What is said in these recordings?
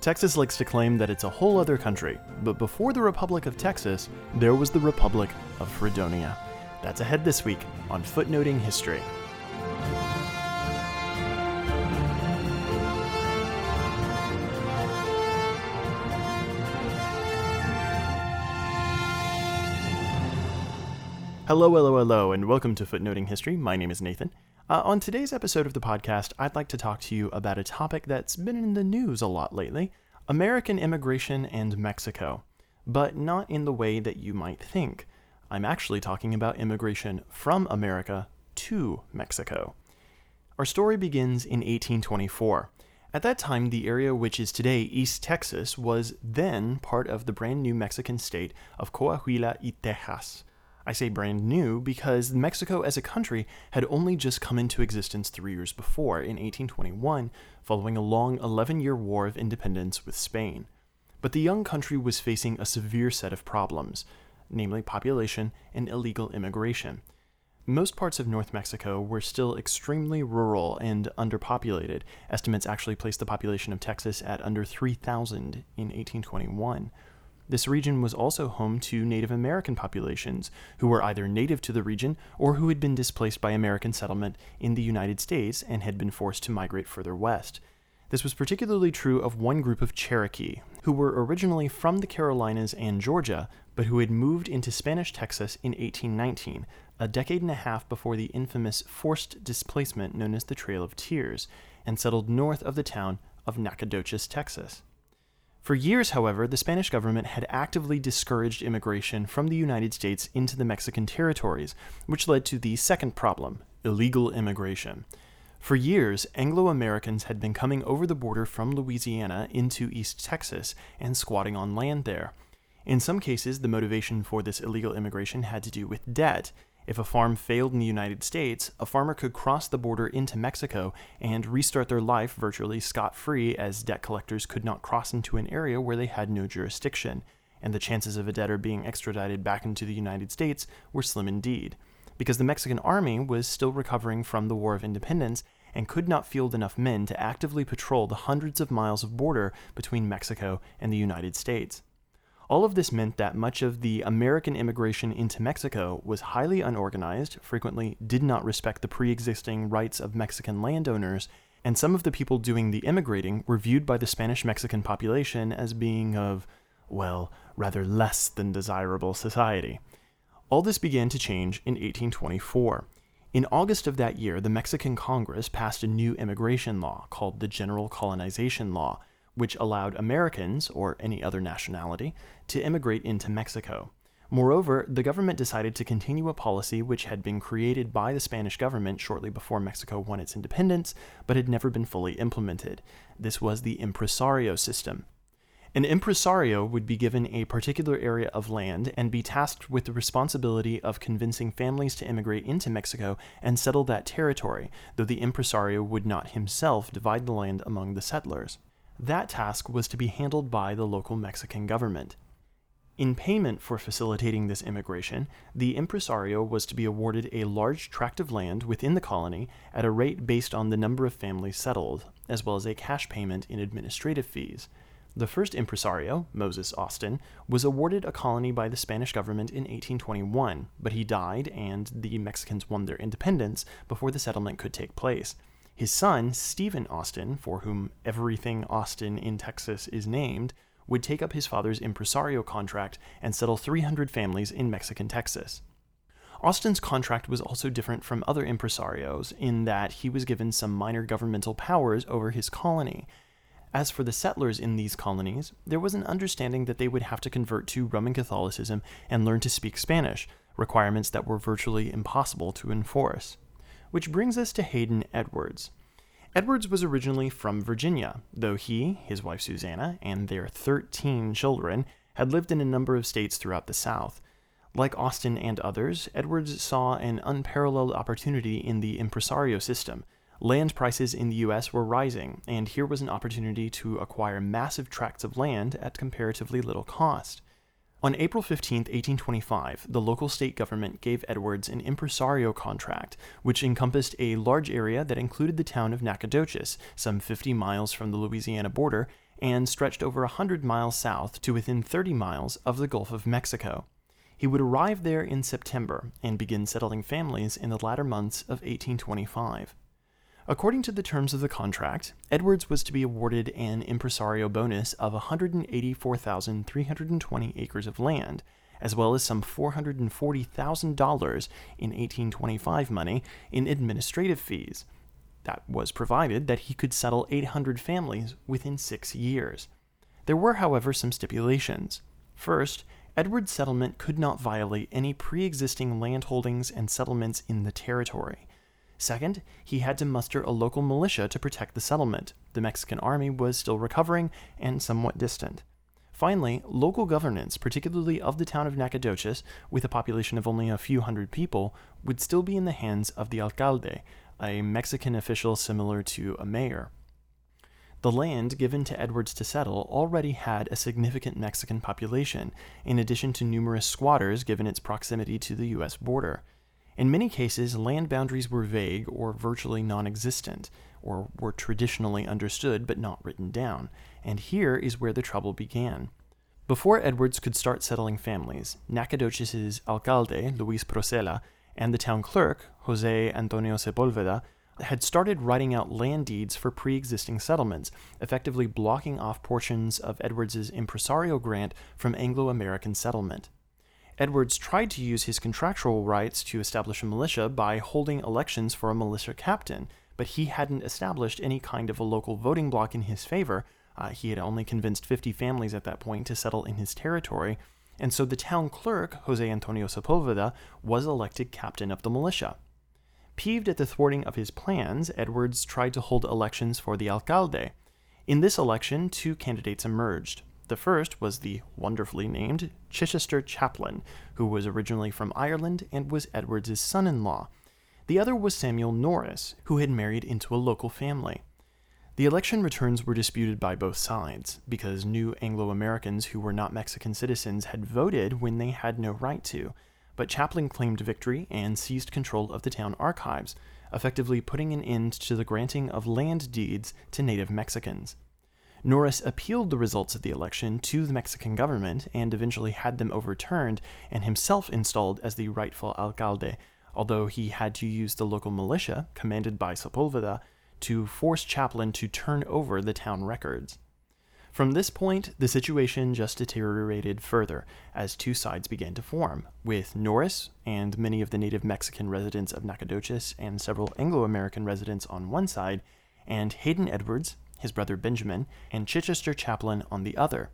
Texas likes to claim that it's a whole other country, but before the Republic of Texas, there was the Republic of Fredonia. That's ahead this week on Footnoting History. Hello, hello, hello, and welcome to Footnoting History. My name is Nathan. Uh, on today's episode of the podcast, I'd like to talk to you about a topic that's been in the news a lot lately American immigration and Mexico, but not in the way that you might think. I'm actually talking about immigration from America to Mexico. Our story begins in 1824. At that time, the area which is today East Texas was then part of the brand new Mexican state of Coahuila y Tejas. I say brand new because Mexico as a country had only just come into existence three years before, in 1821, following a long 11 year war of independence with Spain. But the young country was facing a severe set of problems, namely population and illegal immigration. Most parts of North Mexico were still extremely rural and underpopulated. Estimates actually place the population of Texas at under 3,000 in 1821. This region was also home to Native American populations who were either native to the region or who had been displaced by American settlement in the United States and had been forced to migrate further west. This was particularly true of one group of Cherokee, who were originally from the Carolinas and Georgia, but who had moved into Spanish Texas in 1819, a decade and a half before the infamous forced displacement known as the Trail of Tears, and settled north of the town of Nacogdoches, Texas. For years, however, the Spanish government had actively discouraged immigration from the United States into the Mexican territories, which led to the second problem illegal immigration. For years, Anglo Americans had been coming over the border from Louisiana into East Texas and squatting on land there. In some cases, the motivation for this illegal immigration had to do with debt, if a farm failed in the United States, a farmer could cross the border into Mexico and restart their life virtually scot free, as debt collectors could not cross into an area where they had no jurisdiction, and the chances of a debtor being extradited back into the United States were slim indeed. Because the Mexican army was still recovering from the War of Independence and could not field enough men to actively patrol the hundreds of miles of border between Mexico and the United States. All of this meant that much of the American immigration into Mexico was highly unorganized, frequently did not respect the pre existing rights of Mexican landowners, and some of the people doing the immigrating were viewed by the Spanish Mexican population as being of, well, rather less than desirable society. All this began to change in 1824. In August of that year, the Mexican Congress passed a new immigration law called the General Colonization Law, which allowed Americans, or any other nationality, to immigrate into Mexico. Moreover, the government decided to continue a policy which had been created by the Spanish government shortly before Mexico won its independence, but had never been fully implemented. This was the impresario system. An impresario would be given a particular area of land and be tasked with the responsibility of convincing families to immigrate into Mexico and settle that territory, though the impresario would not himself divide the land among the settlers. That task was to be handled by the local Mexican government. In payment for facilitating this immigration, the impresario was to be awarded a large tract of land within the colony at a rate based on the number of families settled, as well as a cash payment in administrative fees. The first impresario, Moses Austin, was awarded a colony by the Spanish government in 1821, but he died and the Mexicans won their independence before the settlement could take place. His son, Stephen Austin, for whom everything Austin in Texas is named, would take up his father's impresario contract and settle 300 families in Mexican Texas. Austin's contract was also different from other impresarios in that he was given some minor governmental powers over his colony. As for the settlers in these colonies, there was an understanding that they would have to convert to Roman Catholicism and learn to speak Spanish, requirements that were virtually impossible to enforce. Which brings us to Hayden Edwards. Edwards was originally from Virginia, though he, his wife Susanna, and their 13 children had lived in a number of states throughout the South. Like Austin and others, Edwards saw an unparalleled opportunity in the impresario system. Land prices in the US were rising, and here was an opportunity to acquire massive tracts of land at comparatively little cost. On April 15, 1825, the local state government gave Edwards an impresario contract, which encompassed a large area that included the town of Nacogdoches, some 50 miles from the Louisiana border, and stretched over a 100 miles south to within 30 miles of the Gulf of Mexico. He would arrive there in September and begin settling families in the latter months of 1825. According to the terms of the contract, Edwards was to be awarded an impresario bonus of 184,320 acres of land, as well as some $440,000 in 1825 money in administrative fees. That was provided that he could settle 800 families within six years. There were, however, some stipulations. First, Edward's settlement could not violate any pre existing landholdings and settlements in the territory. Second, he had to muster a local militia to protect the settlement. The Mexican army was still recovering and somewhat distant. Finally, local governance, particularly of the town of Nacogdoches, with a population of only a few hundred people, would still be in the hands of the alcalde, a Mexican official similar to a mayor. The land given to Edwards to settle already had a significant Mexican population, in addition to numerous squatters given its proximity to the U.S. border. In many cases, land boundaries were vague or virtually non existent, or were traditionally understood but not written down, and here is where the trouble began. Before Edwards could start settling families, Nacogdoches' alcalde, Luis Procela, and the town clerk, Jose Antonio Sepulveda, had started writing out land deeds for pre existing settlements, effectively blocking off portions of Edwards's impresario grant from Anglo American settlement. Edwards tried to use his contractual rights to establish a militia by holding elections for a militia captain, but he hadn't established any kind of a local voting bloc in his favor. Uh, he had only convinced 50 families at that point to settle in his territory, and so the town clerk, Jose Antonio Sepulveda, was elected captain of the militia. Peeved at the thwarting of his plans, Edwards tried to hold elections for the alcalde. In this election, two candidates emerged. The first was the wonderfully named Chichester Chaplin, who was originally from Ireland and was Edward's son in law. The other was Samuel Norris, who had married into a local family. The election returns were disputed by both sides, because new Anglo Americans who were not Mexican citizens had voted when they had no right to, but Chaplin claimed victory and seized control of the town archives, effectively putting an end to the granting of land deeds to native Mexicans. Norris appealed the results of the election to the Mexican government and eventually had them overturned and himself installed as the rightful alcalde, although he had to use the local militia, commanded by Sepulveda, to force Chaplin to turn over the town records. From this point, the situation just deteriorated further as two sides began to form, with Norris and many of the native Mexican residents of Nacogdoches and several Anglo American residents on one side, and Hayden Edwards, his brother Benjamin, and Chichester Chaplin on the other.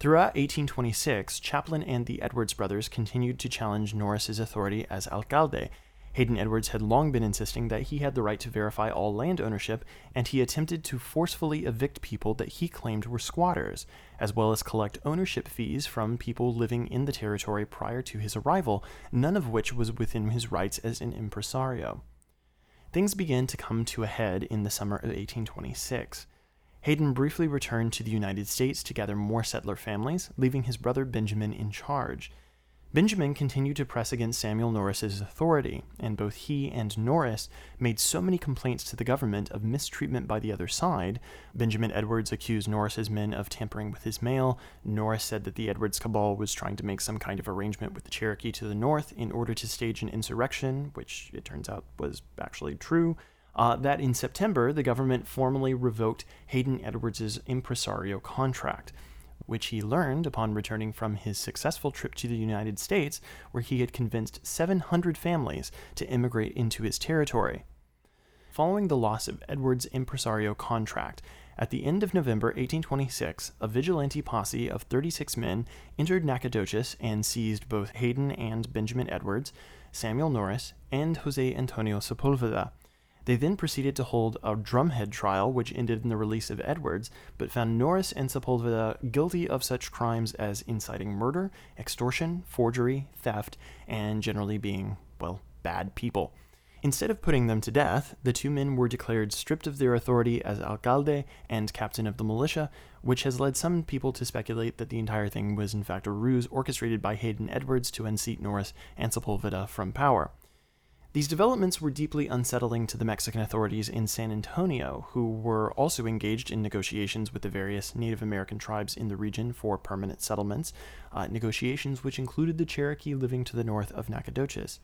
Throughout 1826, Chaplin and the Edwards brothers continued to challenge Norris's authority as alcalde Hayden Edwards had long been insisting that he had the right to verify all land ownership, and he attempted to forcefully evict people that he claimed were squatters, as well as collect ownership fees from people living in the territory prior to his arrival, none of which was within his rights as an impresario. Things began to come to a head in the summer of 1826. Hayden briefly returned to the United States to gather more settler families, leaving his brother Benjamin in charge. Benjamin continued to press against Samuel Norris's authority, and both he and Norris made so many complaints to the government of mistreatment by the other side. Benjamin Edwards accused Norris's men of tampering with his mail. Norris said that the Edwards cabal was trying to make some kind of arrangement with the Cherokee to the north in order to stage an insurrection, which it turns out was actually true. Uh, that in September, the government formally revoked Hayden Edwards's impresario contract which he learned upon returning from his successful trip to the United States, where he had convinced 700 families to immigrate into his territory. Following the loss of Edward's impresario contract, at the end of November 1826, a vigilante posse of 36 men entered Nacogdoches and seized both Hayden and Benjamin Edwards, Samuel Norris, and Jose Antonio Sepulveda, they then proceeded to hold a drumhead trial, which ended in the release of Edwards, but found Norris and Sepulveda guilty of such crimes as inciting murder, extortion, forgery, theft, and generally being, well, bad people. Instead of putting them to death, the two men were declared stripped of their authority as alcalde and captain of the militia, which has led some people to speculate that the entire thing was in fact a ruse orchestrated by Hayden Edwards to unseat Norris and Sepulveda from power. These developments were deeply unsettling to the Mexican authorities in San Antonio, who were also engaged in negotiations with the various Native American tribes in the region for permanent settlements, uh, negotiations which included the Cherokee living to the north of Nacogdoches.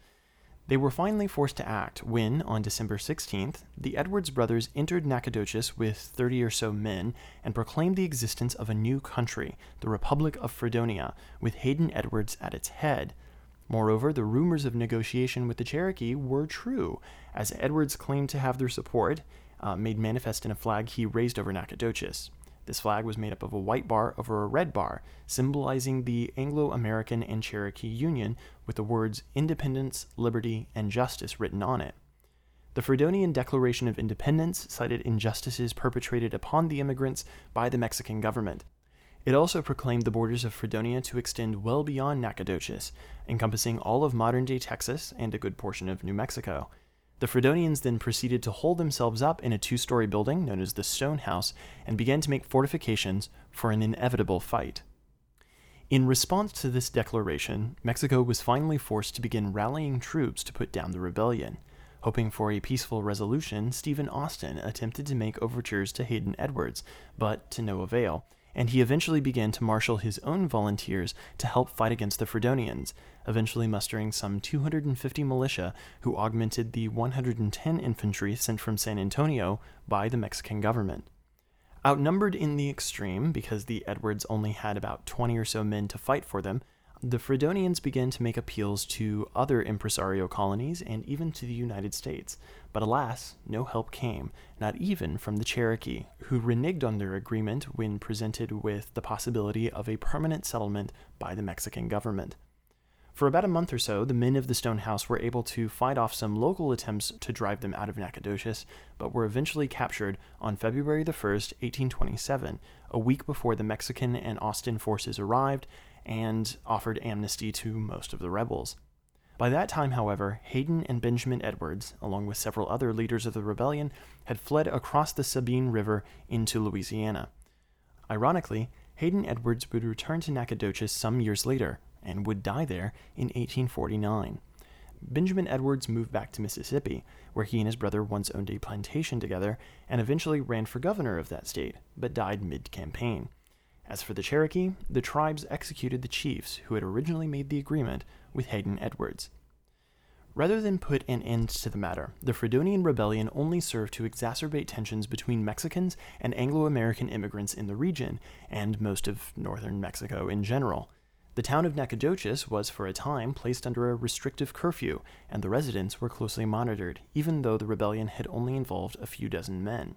They were finally forced to act when, on December 16th, the Edwards brothers entered Nacogdoches with 30 or so men and proclaimed the existence of a new country, the Republic of Fredonia, with Hayden Edwards at its head. Moreover, the rumors of negotiation with the Cherokee were true, as Edwards claimed to have their support, uh, made manifest in a flag he raised over Nacogdoches. This flag was made up of a white bar over a red bar, symbolizing the Anglo American and Cherokee Union with the words independence, liberty, and justice written on it. The Fredonian Declaration of Independence cited injustices perpetrated upon the immigrants by the Mexican government. It also proclaimed the borders of Fredonia to extend well beyond Nacogdoches, encompassing all of modern day Texas and a good portion of New Mexico. The Fredonians then proceeded to hold themselves up in a two story building known as the Stone House and began to make fortifications for an inevitable fight. In response to this declaration, Mexico was finally forced to begin rallying troops to put down the rebellion. Hoping for a peaceful resolution, Stephen Austin attempted to make overtures to Hayden Edwards, but to no avail, and he eventually began to marshal his own volunteers to help fight against the Fredonians, eventually mustering some 250 militia who augmented the 110 infantry sent from San Antonio by the Mexican government. Outnumbered in the extreme, because the Edwards only had about 20 or so men to fight for them, the Fredonians began to make appeals to other impresario colonies and even to the United States, but alas, no help came, not even from the Cherokee, who reneged on their agreement when presented with the possibility of a permanent settlement by the Mexican government. For about a month or so, the men of the Stone House were able to fight off some local attempts to drive them out of Nacogdoches, but were eventually captured on February the 1st, 1827, a week before the Mexican and Austin forces arrived and offered amnesty to most of the rebels. By that time, however, Hayden and Benjamin Edwards, along with several other leaders of the rebellion, had fled across the Sabine River into Louisiana. Ironically, Hayden Edwards would return to Nacogdoches some years later and would die there in 1849. Benjamin Edwards moved back to Mississippi, where he and his brother once owned a plantation together and eventually ran for governor of that state, but died mid campaign. As for the Cherokee, the tribes executed the chiefs who had originally made the agreement with Hayden Edwards. Rather than put an end to the matter, the Fredonian Rebellion only served to exacerbate tensions between Mexicans and Anglo American immigrants in the region, and most of northern Mexico in general. The town of Nacogdoches was for a time placed under a restrictive curfew, and the residents were closely monitored, even though the rebellion had only involved a few dozen men.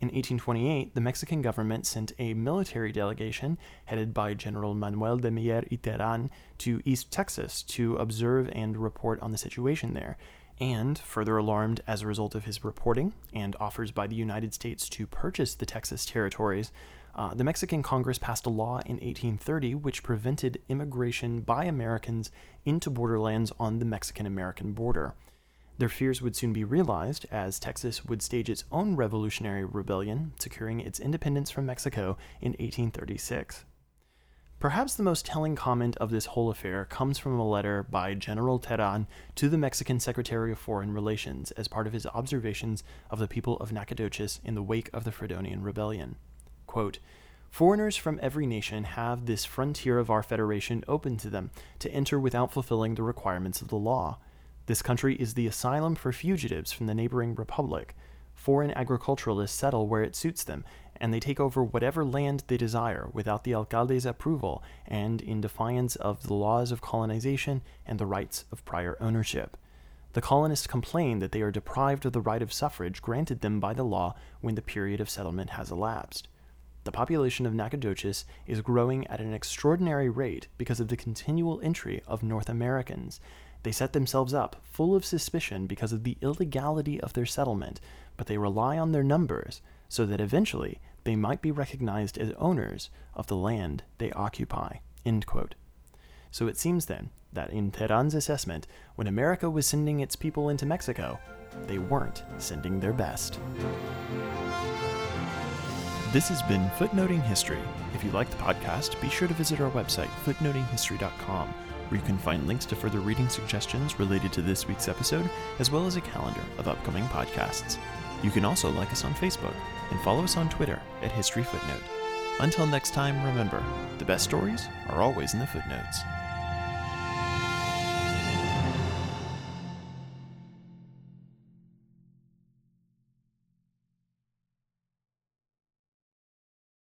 In 1828, the Mexican government sent a military delegation headed by General Manuel de Mier y Terán to East Texas to observe and report on the situation there. And, further alarmed as a result of his reporting and offers by the United States to purchase the Texas territories, uh, the Mexican Congress passed a law in 1830 which prevented immigration by Americans into borderlands on the Mexican American border. Their fears would soon be realized as Texas would stage its own revolutionary rebellion, securing its independence from Mexico in 1836. Perhaps the most telling comment of this whole affair comes from a letter by General Terán to the Mexican Secretary of Foreign Relations as part of his observations of the people of Nacogdoches in the wake of the Fredonian Rebellion. Quote, Foreigners from every nation have this frontier of our federation open to them to enter without fulfilling the requirements of the law. This country is the asylum for fugitives from the neighboring republic. Foreign agriculturalists settle where it suits them, and they take over whatever land they desire without the alcalde's approval and in defiance of the laws of colonization and the rights of prior ownership. The colonists complain that they are deprived of the right of suffrage granted them by the law when the period of settlement has elapsed. The population of Nacogdoches is growing at an extraordinary rate because of the continual entry of North Americans, they set themselves up, full of suspicion because of the illegality of their settlement, but they rely on their numbers so that eventually they might be recognized as owners of the land they occupy. So it seems then that in Terán's assessment, when America was sending its people into Mexico, they weren't sending their best. This has been Footnoting History. If you like the podcast, be sure to visit our website, footnotinghistory.com where you can find links to further reading suggestions related to this week's episode, as well as a calendar of upcoming podcasts. You can also like us on Facebook and follow us on Twitter at History Footnote. Until next time, remember the best stories are always in the footnotes.